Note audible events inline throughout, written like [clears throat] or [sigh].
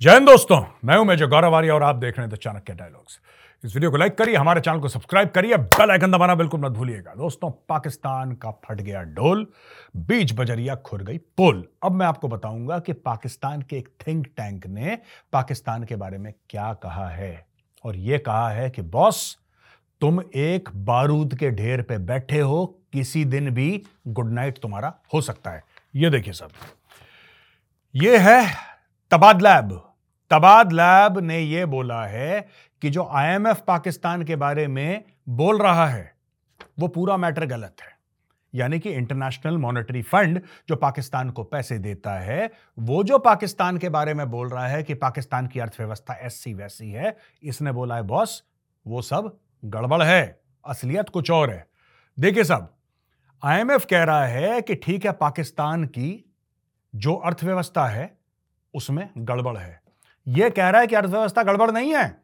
जय हिंद दोस्तों, मैं हूँ मेजर गौरव आर्य और आप देख रहे हैं द चाणक्य डायलॉग्स इस वीडियो को लाइक करिए, हमारे चैनल को सब्सक्राइब करिए बेल आइकन दबाना बिल्कुल मत भूलिएगा। दोस्तों, पाकिस्तान का फट गया ढोल बीच बजरिया खुर गई पोल। अब मैं आपको बताऊँगा कि पाकिस्तान के एक थिंक टैंक ने पाकिस्तान के बारे में क्या कहा है। और यह कहा है कि, बॉस, तुम एक बारूद के ढेर पे बैठे हो, किसी दिन भी गुड नाइट तुम्हारा हो सकता है। ये देखिए सब। ये है तबाद लैब तबाद लैब ने यह बोला है कि जो आईएमएफ पाकिस्तान के बारे में बोल रहा है, वो पूरा मैटर गलत है। यानी कि इंटरनेशनल मॉनेटरी फंड जो पाकिस्तान को पैसे देता है, वो जो पाकिस्तान के बारे में बोल रहा है कि पाकिस्तान की अर्थव्यवस्था ऐसी वैसी है, इसने बोला है, बॉस, वो सब गड़बड़ है, असलियत कुछ और है। देखिए सब, आईएमएफ कह रहा है कि ठीक है, पाकिस्तान की जो अर्थव्यवस्था है, उसमें गड़बड़ है। यह कह रहा है कि अर्थव्यवस्था गड़बड़ नहीं है।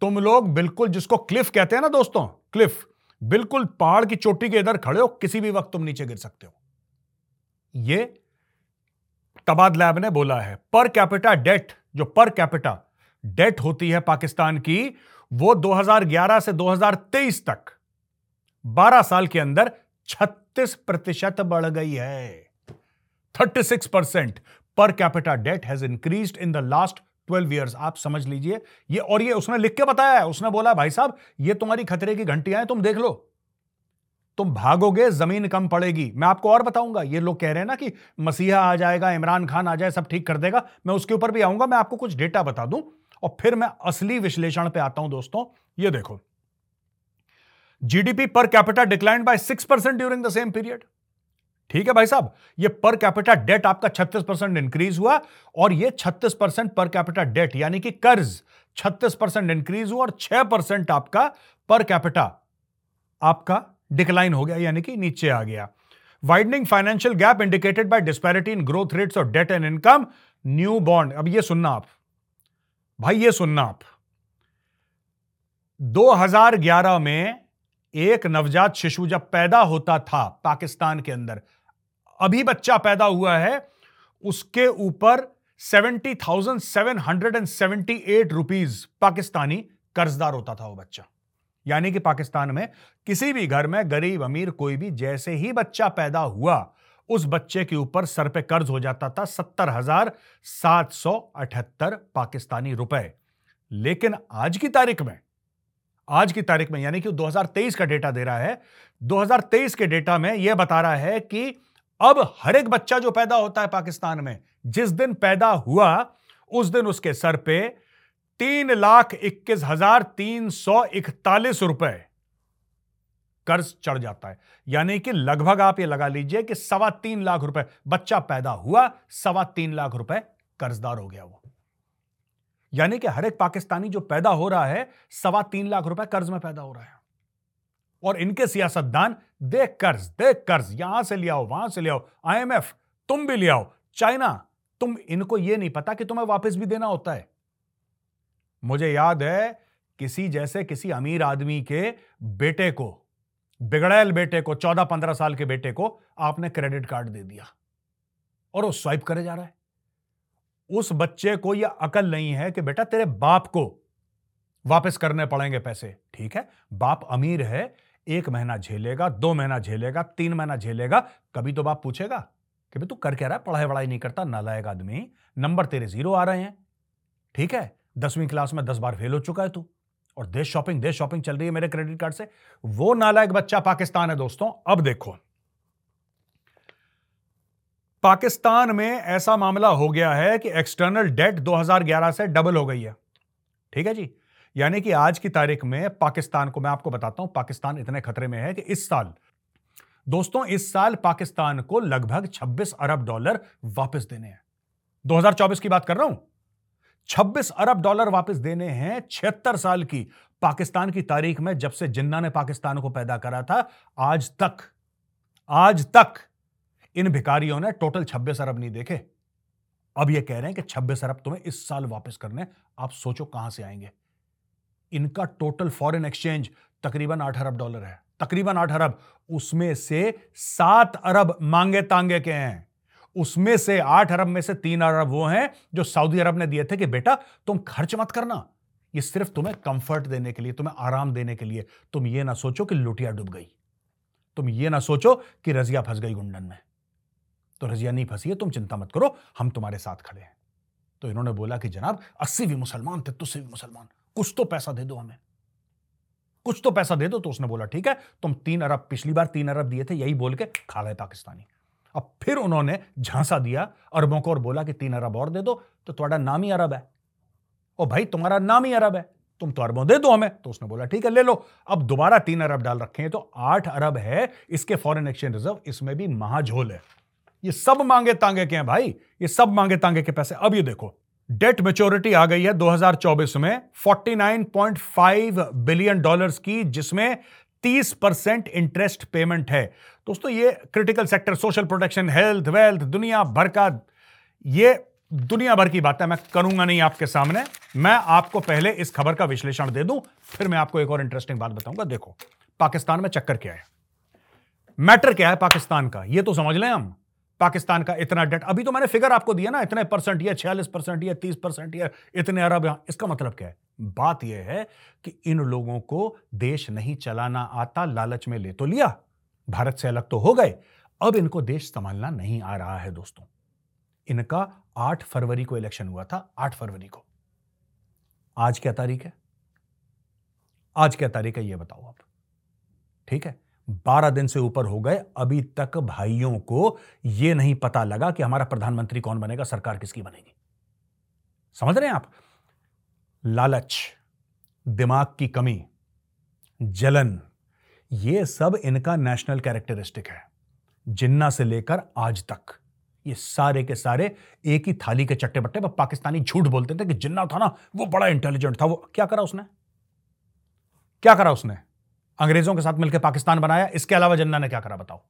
तुम लोग बिल्कुल जिसको क्लिफ कहते हैं ना दोस्तों, क्लिफ, बिल्कुल पहाड़ की चोटी के इधर खड़े हो, किसी भी वक्त तुम नीचे गिर सकते हो। यह तबाद लैब ने बोला है, पर कैपिटा डेट, जो पर कैपिटा डेट होती है पाकिस्तान की, वो 2011 से 2023 तक 12 साल के अंदर 36 प्रतिशत बढ़ गई है। 36 percent per capita debt has increase in the last 12 years आप समझ लीजिए। ये और ये उसने लिख के बताया है, उसने बोला, भाई साहब, ये तुम्हारी खतरे की घंटियाँ हैं, तुम देख लो। तुम भागोगे, ज़मीन कम पड़ेगी। मैं आपको और बताऊँगा, ये लोग कह रहे हैं ना कि मसीहा आ जाएगा, इमरान खान आ जाए, सब ठीक कर देगा। मैं उसके ऊपर भी आऊँगा, मैं आपको कुछ डेटा बता दूँ। और फिर मैं असली विश्लेषण पे आता हूँ दोस्तों, ये देखो। GDP per capita decline by six percent during the same period ठीक है भाई साहब, ये पर कैपिटा डेट आपका 36 परसेंट इंक्रीज हुआ और ये 36 परसेंट पर कैपिटा डेट यानी कि कर्ज 36 परसेंट इंक्रीज हुआ और 6 परसेंट आपका पर कैपिटा आपका डिक्लाइन हो गया, यानी कि नीचे आ गया। Widening financial gap indicated by disparity in growth rates और debt and income new bond अब ये सुनना आप, भाई ये सुनना आप। 2011 में एक नवजात शिशु जब पैदा होता था पाकिस्तान के अंदर अभी बच्चा पैदा हुआ है, उसके ऊपर seventy thousand seven hundred and seventy eight rupees Pakistani कर्जदार होता था वो बच्चा। यानी कि पाकिस्तान में किसी भी घर में गरीब, अमीर, कोई भी जैसे ही बच्चा पैदा हुआ, उस बच्चे के ऊपर सर पे कर्ज हो जाता था सत्तर हज़ार सात सौ अठहत्तर पाकिस्तानी रुपए। लेकिन आज की तारीख में, आज की तारीख में, यानी कि 2023 का डेटा दे रहा है 2023 के डेटा में यह बता रहा है कि अब हर एक बच्चा जो पैदा होता है पाकिस्तान में, जिस दिन पैदा हुआ, उस दिन उसके सर पे तीन लाख इक्कीस हज़ार तीन सौ इकतालीस रुपए कर्ज चढ़ जाता है। यानी कि लगभग आप ये लगा लीजिए कि सवा तीन लाख रुपए, बच्चा पैदा हुआ, सवा तीन लाख रुपए कर्जदार हो गया वो। यानी कि हर एक पाकिस्तानी जो पैदा हो रहा है, सवा तीन लाख रुपए कर्ज में पैदा हो रहा है। और इनके सियासतदान दे कर्ज दे कर्ज, यहाँ से ले आओ, वहाँ से ले आओ आईएमएफ तुम भी ले आओ। चाइना, तुम, इनको यह नहीं पता कि तुम्हें वापस भी देना होता है। मुझे याद है किसी जैसे किसी अमीर आदमी के बेटे को, बिगड़ैल बेटे को चौदह पंद्रह साल के बेटे को आपने क्रेडिट कार्ड दे दिया। और वो स्वाइप करे जा रहा है। उस बच्चे को यह अकल नहीं है कि बेटा तेरे बाप को वापस करने पड़ेंगे पैसे। ठीक है? बाप अमीर है एक महीना झेलेगा, दो महीना झेलेगा, तीन महीना झेलेगा, कभी तो बाप पूछेगा कि भाई तू कर क्या रहा है? पढ़ाई वढ़ाई नहीं करता, नालायक आदमी, नंबर तेरे ज़ीरो आ रहे हैं। ठीक है, दसवीं क्लास में दस बार फेल हो चुका है तू और देश शॉपिंग देश शॉपिंग चल रही है मेरे क्रेडिट कार्ड से। वो नालायक बच्चा पाकिस्तान है दोस्तों, अब देखो। पाकिस्तान में ऐसा मामला हो गया है कि एक्सटर्नल डेट 2011 से डबल हो गई है। ठीक है जी? यानी कि आज की तारीख में पाकिस्तान को मैं आपको बताता हूँ, पाकिस्तान इतने खतरे में है कि इस साल, दोस्तों, इस साल पाकिस्तान को लगभग 26 अरब डॉलर वापस देने हैं। 2024 की बात कर रहा हूँ? 26 अरब डॉलर वापस देने हैं छिहत्तर साल की पाकिस्तान की तारीख में, जब से जिन्ना ने पाकिस्तान को पैदा करा था। आज तक आज तक इन भिकारियों ने टोटल 26 अरब नहीं देखे। अब यह कह रहे हैं कि 26 अरब तुम्हें इस साल वापस करने आप सोचो कहाँ से आएँगे। इनका टोटल फॉरेन एक्सचेंज तकरीबन आठ अरब डॉलर है। तकरीबन आठ अरब, उसमें से सात अरब मांगे तांगे के हैं। उसमें से आठ अरब में से तीन अरब वो हैं जो सऊदी अरब ने दिए थे कि बेटा, तुम खर्च मत करना। ये सिर्फ़ तुम्हें कंफर्ट देने के लिए, तुम्हें आराम देने के लिए। तुम ये ना सोचो कि लुटिया डूब गई। तुम ये ना सोचो कि रजिया फंस गई गुंडन में। तो रजिया नहीं फंसी है, तुम चिंता मत करो, हम तुम्हारे साथ खड़े हैं। तो इन्होंने बोला कि जनाब, अस्सी भी मुसलमान थे तुझसे भी मुसलमान। कुछ तो पैसा दे दो हमें। कुछ तो पैसा दे दो तो उसने बोला, ठीक है, तुम तीन अरब, पिछली बार तीन अरब दिए थे, यही बोल के खा गए पाकिस्तानी। अब फिर उन्होंने झांसा दिया, अरबों को और बोला कि तीन अरब और दे दो तो तुम्हारा नाम ही अरब है। ओ भाई, तुम्हारा नाम ही अरब है, तुम तो अरबों दे दो हमें। तो उसने बोला, ठीक है, ले लो, अब दोबारा तीन अरब डाल रखे हैं तो आठ अरब है, इसके फॉरेन एक्सचेंज रिज़र्व इसमें भी महाझोल है। ये सब मांगे तांगे के हैं भाई, ये सब मांगे तांगे के पैसे, अब ये देखो डेट मेच्योरिटी आ गई है 2024 में 49.5 बिलियन डॉलर्स की, जिसमें 30 परसेंट इंटरेस्ट पेमेंट है। दोस्तों, ये critical sector, social protection, health, wealth, दुनिया भर का, ये दुनिया भर की बात है मैं करूँगा नहीं आपके सामने। मैं आपको पहले इस खबर का विश्लेषण दे दूँ, फिर मैं आपको एक और इंटरेस्टिंग बात बताऊँगा। देखो, पाकिस्तान में चक्कर क्या है? मैटर क्या है पाकिस्तान का? ये तो समझ लें हम। पाकिस्तान का इतना डेट अभी तो मैंने फिगर आपको दिया ना, इतने परसेंट या छियालीस परसेंट या तीस परसेंट या इतने अरब इसका मतलब क्या है? बात यह है कि इन लोगों को देश नहीं चलाना आता, लालच में ले तो लिया, भारत से अलग तो हो गए। अब इनको देश संभालना नहीं आ रहा है दोस्तों। इनका आठ फरवरी को इलेक्शन हुआ था, आठ फरवरी को। आज क्या तारीख है? आज क्या तारीख है यह बताओ आप। ठीक है? बारह दिन से ऊपर हो गए। अभी तक भाइयों को यह नहीं पता लगा कि हमारा प्रधानमंत्री कौन बनेगा, सरकार किसकी बनेगी। समझ रहे हैं आप? लालच, दिमाग की कमी, जलन यह सब इनका नेशनल कैरेक्टरिस्टिक है। जिन्ना से लेकर आज तक ये सारे के सारे एक ही थाली के चट्टे बट्टे पर पाकिस्तानी झूठ बोलते थे कि जिन्ना था ना, वो बड़ा इंटेलिजेंट था, वो क्या करा उसने? क्या करा उसने? अंग्रेज़ों के साथ मिलकर पाकिस्तान बनाया। इसके अलावा जिन्ना ने क्या करा बताओ?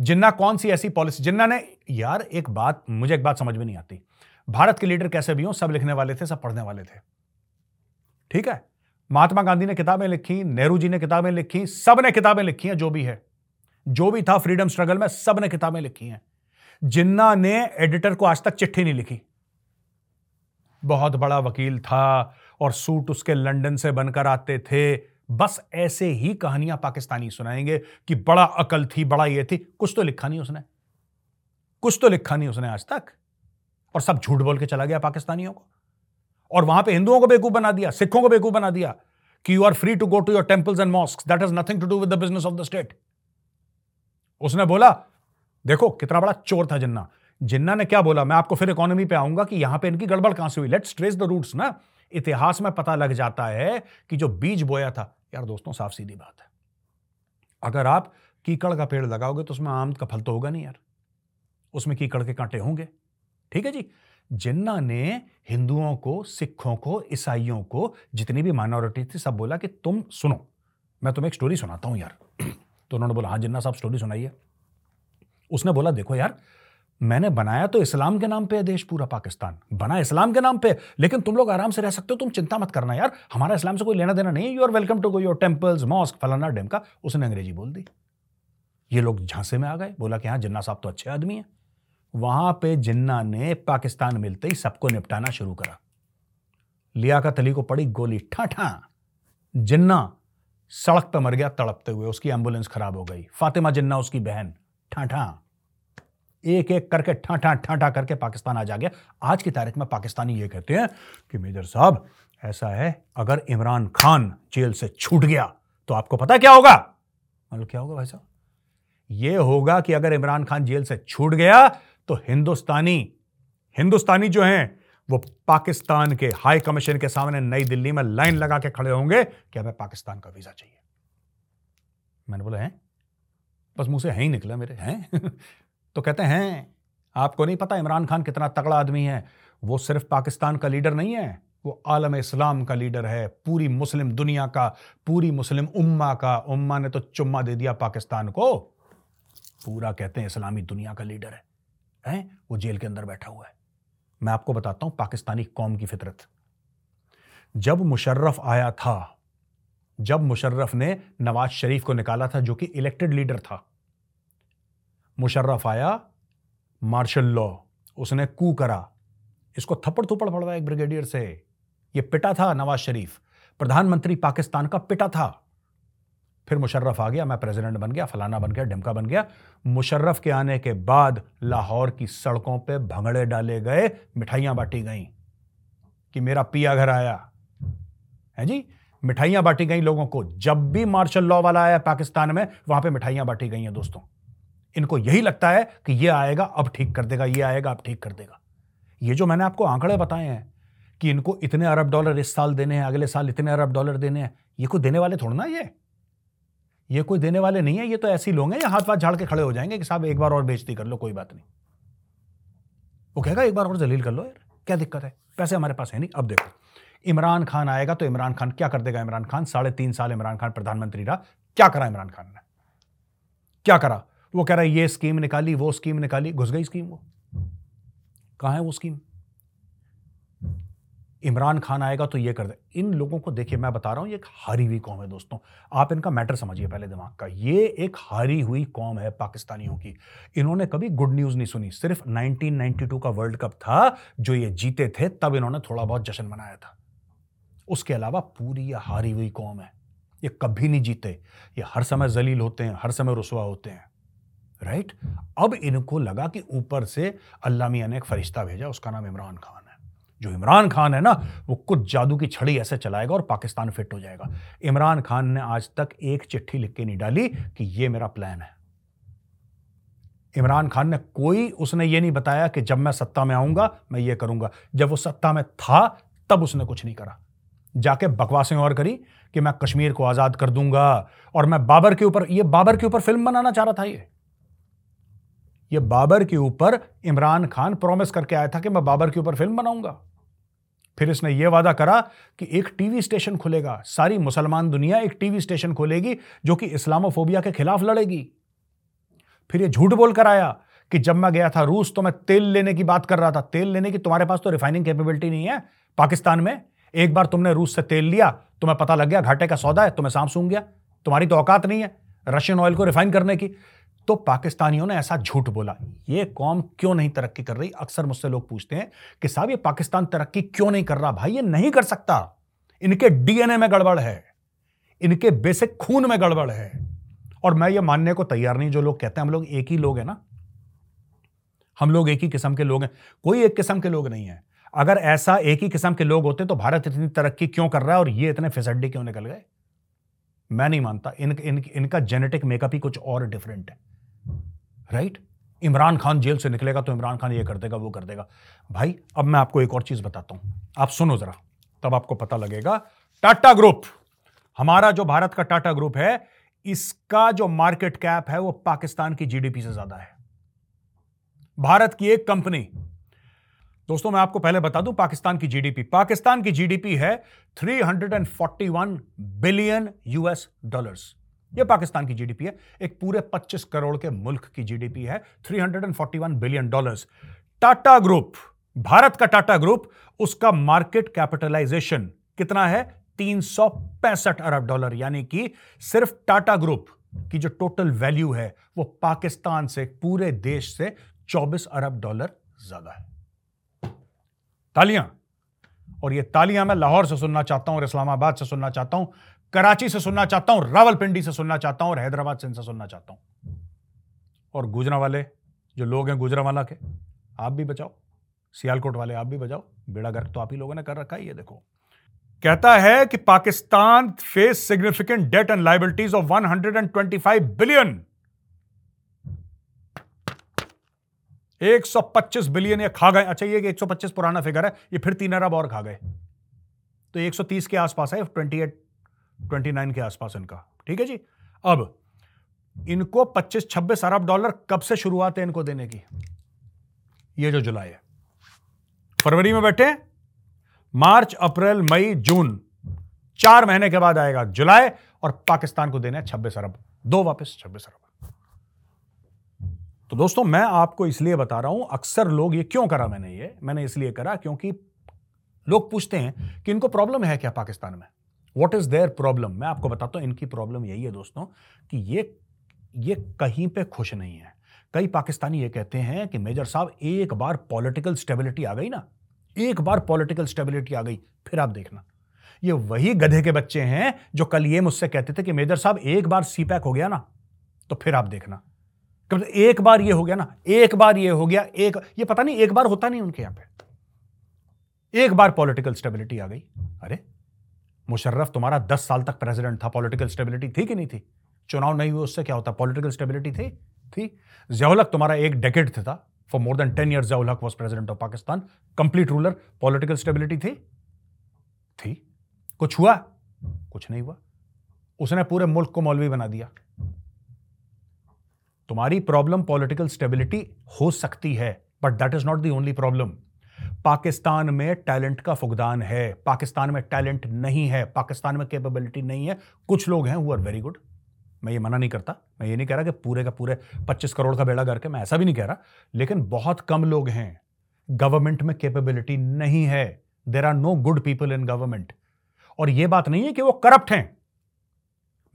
जिन्ना कौन सी ऐसी पॉलिसी जिन्ना ने यार, एक बात मुझे एक बात समझ में नहीं आती। भारत के लीडर कैसे भी हो, सब लिखने वाले थे, सब पढ़ने वाले थे। ठीक है? महात्मा गांधी ने किताबें लिखी, नेहरू जी ने किताबें लिखी सबने किताबें लिखी हैं, जो भी है। जो भी था फ्रीडम स्ट्रगल में सबने किताबें लिखी हैं। जिन्ना ने एडिटर को आज तक चिट्ठी नहीं लिखी। बहुत बड़ा वकील था और सूट उसके लंदन से बनकर आते थे। बस ऐसे ही कहानियाँ पाकिस्तानी सुनाएँगे कि बड़ा अकल थी, बड़ा ये थी। कुछ तो लिखा नहीं उसने। कुछ तो लिखा नहीं उसने आज तक। और सब झूठ बोल के चला गया पाकिस्तानियों को। और वहाँ पे हिंदुओं को बेवकूफ़ बना दिया, सिखों को बेवकूफ़ बना दिया कि you are free to go to your temples and mosque that is nothing to do with the business of the state उसने बोला, देखो, कितना बड़ा चोर था जिन्ना। जिन्ना ने क्या बोला, मैं आपको फिर इकोनॉमी पे आऊँगा कि यहाँ पे इनकी गड़बड़ कहाँ से हुई? लेट्स ट्रेस द रूट्स ना। इतिहास में पता लग जाता है कि जो बीज बोया था, यार दोस्तों, साफ़ सीधी बात है। अगर आप कीकड़ का पेड़ लगाओगे तो उसमें आम का फल तो होगा नहीं यार। उसमें कीकड़ के कांटे होंगे। ठीक है जी? जिन्ना ने हिंदुओं को, सिखों को, ईसाइयों को जितनी भी माइनॉरिटी थी, सब बोला कि तुम सुनो, मैं तुम्हें एक स्टोरी सुनाता हूँ यार। [clears throat] तो उन्होंने बोला हाँ जिन्ना साहब, स्टोरी सुनाइए। उसने बोला, देखो यार मैंने बनाया तो इस्लाम के नाम पे है देश पूरा पाकिस्तान। बना इस्लाम के नाम पे, लेकिन तुम लोग आराम से रह सकते हो, तुम चिंता मत करना यार। हमारा इस्लाम से कोई लेना देना नहीं you are welcome to go your temples mosque फलाना डेम का, उसने अंग्रेज़ी बोल दी। ये लोग झांसे में आ गए, बोला कि हाँ जिन्ना साहब तो अच्छे आदमी है। वहाँ पे जिन्ना ने पाकिस्तान मिलते ही सबको निपटाना शुरू करा। लियाकत अली को पड़ी गोली, ठा ठा। जिन्ना सड़क पर मर गया, तड़पते हुए उसकी एंबुलेंस खराब हो गई। फातिमा जिन्ना, उसकी बहन, ठा ठा। एक एक करके, ठाठा करके पाकिस्तान आ जा गया। आज की तारीख में पाकिस्तानी ये कहते हैं कि, मेजर साहब, ऐसा है, अगर इमरान खान जेल से छूट गया तो आपको पता क्या होगा? मतलब क्या होगा भाई साहब? ये होगा कि अगर इमरान खान जेल से छूट गया तो हिंदुस्तानी हिंदुस्तानी जो हैं, वो पाकिस्तान के हाई कमीशन के सामने नई दिल्ली में लाइन लगा के खड़े होंगे कि हमें पाकिस्तान का वीज़ा चाहिए। मैंने बोला, है? बस मुँह से है ही निकला मेरे, हैं? तो कहते हैं, आपको नहीं पता इमरान खान कितना तगड़ा आदमी है। वो सिर्फ़ पाकिस्तान का लीडर नहीं है, वो आलम इस्लाम का लीडर है, पूरी मुस्लिम दुनिया का, पूरी मुस्लिम उम्मा का। उम्मा ने तो चुम्मा दे दिया पाकिस्तान को। पूरा कहते हैं इस्लामी दुनिया का लीडर है। हैं? वो जेल के अंदर बैठा हुआ है। मैं आपको बताता हूँ, पाकिस्तानी कौम की फितरत। जब मुशर्रफ आया था, जब मुशर्रफ ने नवाज़ शरीफ को निकाला था, जो कि इलेक्टेड लीडर था मुशर्रफ आया, मार्शल लॉ, उसने कू करा। इसको थप्पड़ थुप्पड़ पड़ एक ब्रिगेडियर से। ये पिटा था नवाज़ शरीफ। प्रधानमंत्री पाकिस्तान का पिटा था। फिर मुशर्रफ आ गया, मैं प्रेसिडेंट बन गया, फलाना बन गया ढिमका बन गया। मुशर्रफ के आने के बाद लाहौर की सड़कों पे भंगड़े डाले गए, मिठाइयाँ बांटी गईं कि मेरा पिया घर आया। है जी? मिठाइयाँ बांटी गई लोगों को। जब भी मार्शल लॉ वाला आया पाकिस्तान में, वहाँ पे मिठाइयाँ बांटी गई हैं दोस्तों। इनको यही लगता है कि ये आएगा, अब ठीक कर देगा, ये आएगा, अब ठीक कर देगा। ये जो मैंने आपको आंकड़े बताए हैं कि इनको इतने अरब डॉलर इस साल देने हैं, अगले साल इतने अरब डॉलर देने हैं, ये कोई देने वाले थोड़ा ना ये? ये कोई देने वाले नहीं है, ये तो ऐसे लोग हैं, ये हाथ वाथ झाड़ के खड़े हो जाएँगे कि साहब एक बार और बेचती कर लो, कोई बात नहीं। वो कहेगा, एक बार और जलील कर लो यार, क्या दिक्कत है? पैसे हमारे पास है नहीं, अब देखो। इमरान खान आएगा तो इमरान खान क्या कर देगा? इमरान खान साढ़े तीन साल इमरान खान प्रधानमंत्री रहा, क्या करा इमरान खान ने? क्या करा? वो कह रहा है, ये स्कीम निकाली, वो स्कीम निकाली, घुस गई स्कीम वो। कहाँ है वो स्कीम? इमरान खान आएगा तो ये कर दे। इन लोगों को देखिए, मैं बता रहा हूँ, ये एक हारी हुई कौम है दोस्तों। आप इनका मैटर समझिए पहले दिमाग का। ये एक हारी हुई कौम है पाकिस्तानियों की। इन्होंने कभी गुड न्यूज़ नहीं सुनी। सिर्फ़ 1992 का वर्ल्ड कप था, जो ये जीते थे, तब इन्होंने थोड़ा बहुत जश्न मनाया था। उसके अलावा पूरी ये हारी हुई कौम है। ये कभी नहीं जीते। ये हर समय जलील होते हैं, हर समय रसुआ होते हैं। राइट? अब इनको लगा कि ऊपर से अल्लाह मियाँ ने एक फरिश्ता भेजा, उसका नाम इमरान खान है। जो इमरान खान है ना, वो कुछ जादू की छड़ी ऐसे चलाएगा और पाकिस्तान फिट हो जाएगा। इमरान खान ने आज तक एक चिट्ठी लिख के नहीं डाली कि ये मेरा प्लान है। इमरान खान ने कोई, उसने ये नहीं बताया कि जब मैं सत्ता में आऊँगा, मैं ये करूँगा। जब वो सत्ता में था, तब उसने कुछ नहीं करा। जाके बकवासें और करी कि मैं कश्मीर को आज़ाद कर दूँगा और मैं बाबर के ऊपर, ये बाबर के ऊपर फ़िल्म बनाना चाह रहा था ये। ये बाबर के ऊपर इमरान खान प्रॉमिस करके आया था कि मैं बाबर के ऊपर फ़िल्म बनाऊँगा। फिर इसने यह वादा करा कि एक टीवी स्टेशन खुलेगा, सारी मुसलमान दुनिया एक टीवी स्टेशन खोलेगी जो कि इस्लामोफोबिया के खिलाफ लड़ेगी। फिर ये झूठ बोलकर आया कि जब मैं गया था रूस तो मैं तेल लेने की बात कर रहा था। तेल लेने की तुम्हारे पास तो रिफाइनिंग कैपेबिलिटी नहीं है पाकिस्तान में। एक बार तुमने रूस से तेल लिया, तुम्हें पता लग गया घाटे का सौदा है, तुम्हें सांप सूंघ गया। तुम्हारी तो औकात नहीं है रशियन ऑयल को रिफाइन करने की। तो पाकिस्तानियों ने ऐसा झूठ बोला। ये कौम क्यों नहीं तरक्की कर रही? अक्सर मुझसे लोग पूछते हैं कि साहब ये पाकिस्तान तरक्की क्यों नहीं कर रहा? भाई ये नहीं कर सकता। इनके डीएनए में गड़बड़ है। इनके बेसिक खून में गड़बड़ है। और मैं ये मानने को तैयार नहीं जो लोग कहते हैं हम लोग एक ही लोग हैं ना। हम लोग एक ही किस्म के लोग हैं। कोई एक किस्म के लोग नहीं है। अगर ऐसा एक ही किस्म के लोग होते तो भारत इतनी तरक्की क्यों कर रहा है और ये इतने फिसड्डी क्यों निकल गए? मैं नहीं मानता। इन, इन, इनका जेनेटिक मेकअप ही कुछ और डिफरेंट है। राइट? इमरान खान जेल से निकलेगा तो इमरान खान ये कर देगा, वो कर देगा। भाई, अब मैं आपको एक और चीज़ बताता हूँ। आप सुनो जरा, तब आपको पता लगेगा। टाटा ग्रुप, हमारा जो भारत का टाटा ग्रुप है, इसका जो मार्केट कैप है, वो पाकिस्तान की जीडीपी से ज़्यादा है। भारत की एक कंपनी, दोस्तों मैं आपको पहले बता दूँ, पाकिस्तान की जीडीपी। पाकिस्तान की जीडीपी है 341 बिलियन यूएस डॉलर्स ये पाकिस्तान की जीडीपी है। एक पूरे 25 करोड़ के मुल्क की जीडीपी है। 341 billion dollars Tata group, Bharat का टाटा ग्रुप, उसका मार्केट कैपिटलाइजेशन कितना है? तीन सौ पैंसठ अरब डॉलर, यानी कि सिर्फ़ टाटा ग्रुप की जो टोटल वैल्यू है, वो पाकिस्तान से, पूरे देश से 24 अरब डॉलर ज़्यादा है। तालियाँ। और ये तालियाँ मैं लाहौर से सुनना चाहता हूँ और इस्लामाबाद से सुनना चाहता हूँ। कराची से सुनना चाहता हूँ, रावलपिंडी से सुनना चाहता हूँ और हैदराबाद से इनसे सुनना चाहता हूँ। और गुजरा वाले जो लोग हैं गुजरा वाला के, आप भी बचाओ। सियालकोट वाले आप भी बचाओ। बेड़ा गर्क तो आप ही लोगों ने कर रखा है ये देखो। कहता है कि Pakistan face significant debt and liabilities of 125 billion 125 billion ये खा गए। अच्छा ये 125 पुराना फिगर है, ये फिर तीन अरब और खा गए। तो 130 के आसपास है 28 ट्वेंटी नाइन के आसपास इनका। ठीक है जी? अब, इनको 25-26 अरब डॉलर कब से शुरुआत है इनको देने की? ये जो जुलाई है। फरवरी में बैठे मार्च, अप्रैल, मई, जून, चार महीने के बाद आएगा जुलाई और पाकिस्तान को देना है छब्बीस अरब। दो वापस, छब्बीस अरब। तो दोस्तों, मैं आपको इसलिए बता रहा हूँ, अक्सर लोग ये क्यों करा मैंने ये? मैंने इसलिए करा क्योंकि लोग पूछते हैं कि इनको प्रॉब्लम है क्या पाकिस्तान में? वॉट इज़ देयर प्रॉब्लम मैं आपको बताता हूँ, इनकी प्रॉब्लम यही है दोस्तों कि ये ये कहीं पे खुश नहीं है। कई पाकिस्तानी ये कहते हैं कि मेजर साहब, एक बार पॉलिटिकल स्टेबिलिटी आ गई ना, एक बार पॉलिटिकल स्टेबिलिटी आ गई, फिर आप देखना। ये वही गधे के बच्चे हैं जो कल ये मुझसे कहते थे कि मेजर साहब, एक बार सी पैक हो गया ना तो फिर आप देखना। एक बार ये हो गया ना, एक बार ये हो गया, एक, ये पता नहीं, एक बार होता नहीं उनके यहाँ पे। एक बार पॉलिटिकल स्टेबिलिटी आ गई। अरे मुशर्रफ, तुम्हारा दस साल तक प्रेसिडेंट था पॉलिटिकल स्टेबिलिटी थी कि नहीं थी? चुनाव नहीं हुए, उससे क्या होता? पॉलिटिकल स्टेबिलिटी थी? थी। जयाउलक तुम्हारा एक डेकेड था for more than ten year Zia ul Haq was president of Pakistan complete ruler political stability थी? थी। कुछ हुआ? कुछ नहीं हुआ। उसने पूरे मुल्क को मौलवी बना दिया। तुम्हारी प्रॉब्लम पॉलिटिकल स्टेबिलिटी हो सकती है but that is not the only problem Pakistan में टैलेंट का फुकदान है। पाकिस्तान में टैलेंट नहीं है। पाकिस्तान में कैपेबिलिटी नहीं है। कुछ लोग हैं हु आर वेरी गुड मैं ये मना नहीं करता। मैं ये नहीं कह रहा कि पूरे का पूरे 25 करोड़ का बेड़ा करके मैं ऐसा भी नहीं कह रहा। लेकिन बहुत कम लोग हैं। गवर्नमेंट में कैपेबिलिटी नहीं है। There are no good people in government और यह बात नहीं है कि वो करप्ट हैं।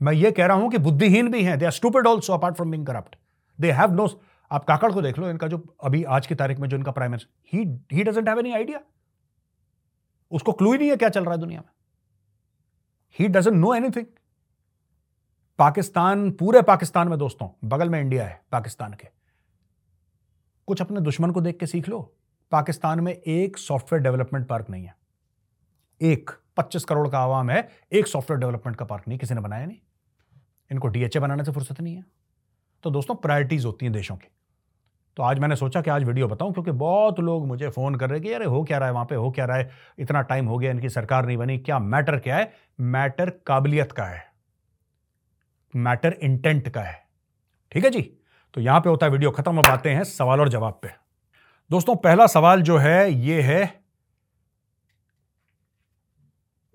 मैं ये कह रहा हूँ कि बुद्धिहीन भी हैं। They are stupid also apart from being corrupt they have no आप काकड़ को देख लो, इनका जो अभी आज की तारीख में जो इनका prime minister he he doesn't have any idea उसको क्लू ही नहीं है क्या चल रहा है दुनिया में। He doesn't know anything Pakistan, पूरे पाकिस्तान में दोस्तों, बगल में इंडिया है, पाकिस्तान के। कुछ अपने दुश्मन को देख के सीख लो, पाकिस्तान में एक सॉफ्टवेयर डेवलपमेंट पार्क नहीं है। एक 25 करोड़ का आवाम है, एक सॉफ्टवेयर डेवलपमेंट का पार्क नहीं, किसी ने बनाया नहीं। इनको डीएचए बनाने से फुर्सत नहीं है। तो दोस्तों प्रायोरिटीज होती हैं देशों की। तो आज मैंने सोचा कि आज वीडियो बताऊँ, क्योंकि बहुत लोग मुझे फ़ोन कर रहे हैं कि, अरे, हो क्या रहा है वहाँ पे? हो क्या रहा है? इतना टाइम हो गया, इनकी सरकार नहीं बनी, क्या मैटर क्या है? मैटर काबिलियत का है। मैटर इंटेंट का है। ठीक है जी? तो यहाँ पे होता है वीडियो खत्म, अब आते हैं सवाल और जवाब पे। दोस्तों, पहला सवाल जो है, ये है,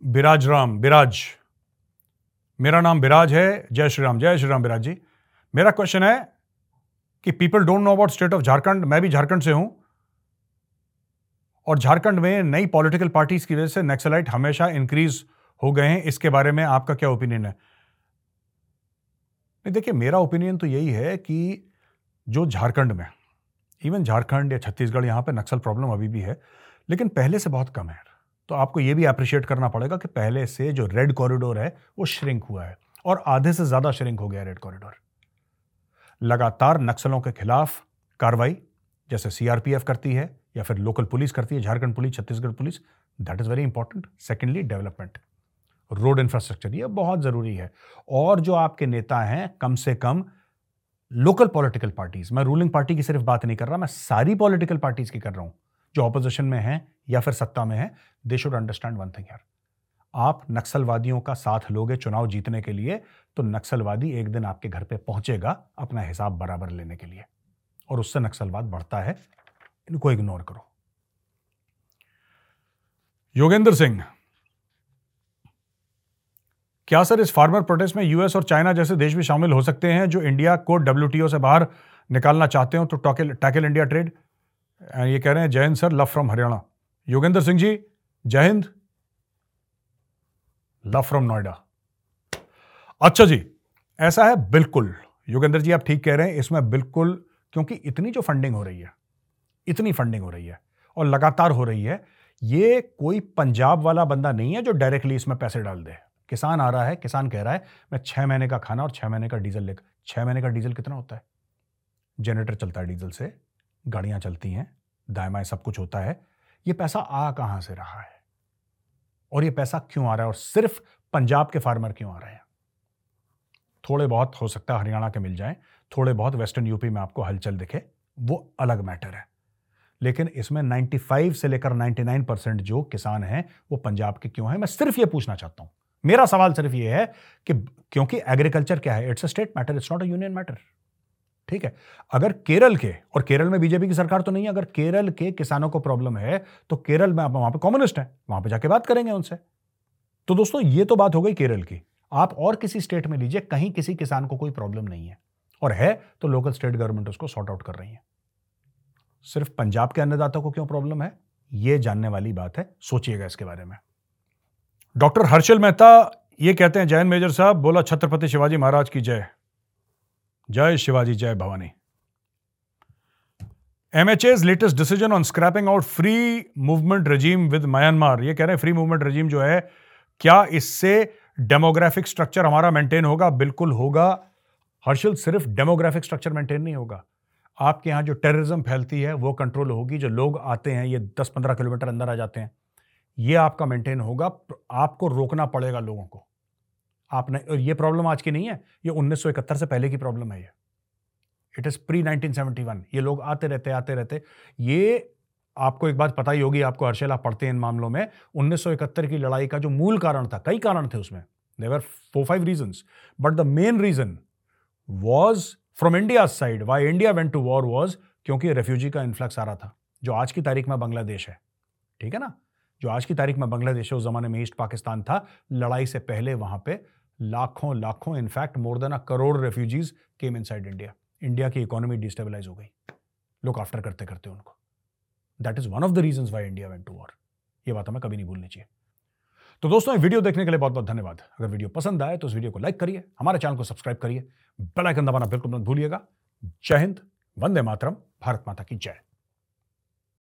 बिराज राम, बिराज। मेरा नाम बिराज है। जय श्री राम, जय श्री राम बिराज जी। मेरा क्वेश्चन है कि people don't know about state of Jharkhand मैं भी झारखंड से हूँ। और झारखंड में नई पॉलिटिकल पार्टीज़ की वजह से नक्सलाइट हमेशा इंक्रीज हो गए हैं। इसके बारे में आपका क्या ओपिनियन है? नहीं, देखिए, मेरा ओपिनियन तो यही है कि जो झारखंड में इवन झारखंड या छत्तीसगढ़ यहाँ पे नक्सल प्रॉब्लम अभी भी है, लेकिन पहले से बहुत कम है। तो आपको यह भी अप्रिशिएट करना पड़ेगा कि पहले से जो रेड कॉरिडोर है, वो श्रिंक हुआ है। और आधे से ज़्यादा श्रिंक हो गया रेड कॉरिडोर लगातार नक्सलों के खिलाफ कार्रवाई, जैसे सीआरपीएफ करती है या फिर लोकल पुलिस करती है, Jharkhand police, Chhattisgarh police that is very important secondly development road infrastructure ये बहुत ज़रूरी है। और जो आपके नेता हैं, कम से कम लोकल पॉलिटिकल पार्टीज़ मैं रूलिंग पार्टी की सिर्फ़ बात नहीं कर रहा, मैं सारी पॉलिटिकल पार्टीज़ की कर रहा हूँ, जो ऑपोजिशन में हैं या फिर सत्ता में हैं they should understand one thing यार आप नक्सलवादियों का साथ लोगे चुनाव जीतने के लिए तो नक्सलवादी एक दिन आपके घर पे पहुंचेगा अपना हिसाब बराबर लेने के लिए। और उससे नक्सलवाद बढ़ता है। इनको इग्नोर करो। योगेंद्र सिंह, क्या सर इस फार्मर प्रोटेस्ट में यूएस और चाइना जैसे देश भी शामिल हो सकते हैं जो इंडिया को डब्ल्यूटीओ से बाहर निकालना चाहते हो तो टैकल टैकल इंडिया ट्रेड? ये कह रहे हैं जय Hind sir, love from Haryana. Yogendra Singh ji, जय हिंद। लव फ्रॉम नोएडा अच्छा जी, ऐसा है बिल्कुल। योगेंद्र जी, आप ठीक कह रहे हैं, इसमें बिल्कुल, क्योंकि इतनी जो फंडिंग हो रही है, इतनी फंडिंग हो रही है, और लगातार हो रही है, ये कोई पंजाब वाला बंदा नहीं है जो डायरेक्टली इसमें पैसे डाल दे। किसान आ रहा है, किसान कह रहा है, मैं छह महीने का खाना और छह महीने का डीजल लेकर, छह महीने का डीजल कितना होता है? जनरेटर चलता है डीजल से, गाड़ियाँ चलती हैं दाएँ सब कुछ होता है। ये पैसा आ कहाँ से रहा है? और ये पैसा क्यों आ रहा है? और सिर्फ़ पंजाब के फार्मर क्यों आ रहे हैं? थोड़े बहुत, हो सकता है हरियाणा के मिल जाएँ, थोड़े बहुत वेस्टर्न यूपी में आपको हलचल दिखे, वो अलग मैटर है। लेकिन इसमें 95 से लेकर 99 परसेंट जो किसान हैं, वो पंजाब के क्यों हैं? मैं सिर्फ़ ये पूछना चाहता हूँ। मेरा सवाल सिर्फ़ ये है कि क्योंकि एग्रीकल्चर क्या है? It's a state matter it's not a union matter ठीक है। अगर केरल के, और केरल में बीजेपी की सरकार तो नहीं है, अगर केरल के किसानों को प्रॉब्लम है तो केरल में आप, वहाँ पर कम्युनिस्ट है, वहाँ पर जाके बात करेंगे उनसे। तो दोस्तों, ये तो बात हो गई केरल की। आप और किसी स्टेट में लीजिए, कहीं किसी किसान को कोई प्रॉब्लम नहीं है। और है तो लोकल स्टेट गवर्नमेंट उसको सॉर्ट आउट कर रही है। सिर्फ़ पंजाब के अन्नदाता को क्यों प्रॉब्लम है? यह जानने वाली बात है, सोचिएगा इसके बारे में। डॉक्टर हर्षल मेहता, ये कहते हैं जैन मेजर साहब, बोला, छत्रपति शिवाजी महाराज की जय। जय शिवाजी, जय Bhavani. MHA's latest decision on scrapping out free movement regime with Myanmar ये कह रहे हैं फ्री मूवमेंट रजीम जो है, क्या इससे डेमोग्राफिक स्ट्रक्चर हमारा मेंटेन होगा? बिल्कुल होगा। हर्षल, सिर्फ़ डेमोग्राफिक स्ट्रक्चर मेंटेन नहीं होगा। आपके यहाँ जो टेररिज्म फैलती है, वो कंट्रोल होगी। जो लोग आते हैं, ये 10-15 किलोमीटर अंदर आ जाते हैं, ये आपका मेंटेन होगा। आपको रोकना पड़ेगा लोगों को। आपने और ये प्रॉब्लम आज की नहीं है, ये 1971 से पहले की प्रॉब्लम है ये। इट इज़ प्री 1971 ये लोग आते रहते आते रहते। ये आपको एक बात पता ही होगी, आपको हर्षल, आप पढ़ते हैं इन मामलों में 1971 की लड़ाई का जो मूल कारण था, कई कारण थे उसमें। There were four five reason but the main reason was from India side why India went to war was क्योंकि रेफ्यूजी का इन्फ्लक्स आ रहा था, जो आज की तारीख में बांग्लादेश है। ठीक है ना? जो आज की तारीख में बांग्लादेश है, उस जमाने में ईस्ट पाकिस्तान था, लड़ाई से पहले वहाँ पे लाखों लाखों in fact more than a crore refugees came in side India India की इकोनॉमी डिस्टेबलाइज हो गई। लुक आफ्टर करते करते उनको। That is one of the reason why India went to war ये बात हमें कभी नहीं भूलनी चाहिए। तो दोस्तों वीडियो देखने के लिए बहुत बहुत धन्यवाद। अगर वीडियो पसंद आए तो इस वीडियो को लाइक करिए, हमारे चैनल को सब्सक्राइब करिए बेल आइकन दबाना बिल्कुल मत भूलिएगा। जय हिंद, वंदे मातरम, भारत माता की जय।